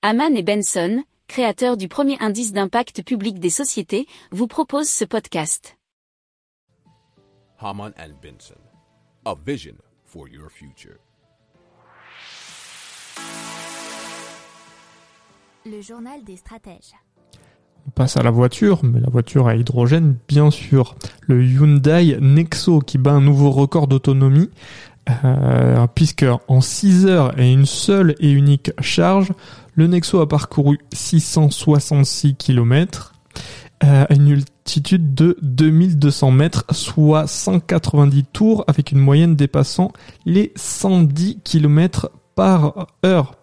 Haman et Benson, créateurs du premier indice d'impact public des sociétés, vous proposent ce podcast. Haman and Benson, a vision for your future. Le journal des stratèges. On passe à la voiture, mais la voiture à hydrogène, bien sûr. Le Hyundai Nexo qui bat un nouveau record d'autonomie, euh, puisque en 6 heures et une seule et unique charge, le Nexo a parcouru 666 km euh, à une altitude de 2200 mètres, soit 190 tours avec une moyenne dépassant les 110 km par heure.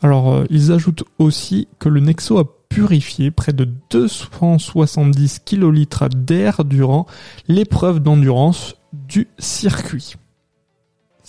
Alors, euh, ils ajoutent aussi que le Nexo a purifié près de 270 kilolitres d'air durant l'épreuve d'endurance du circuit.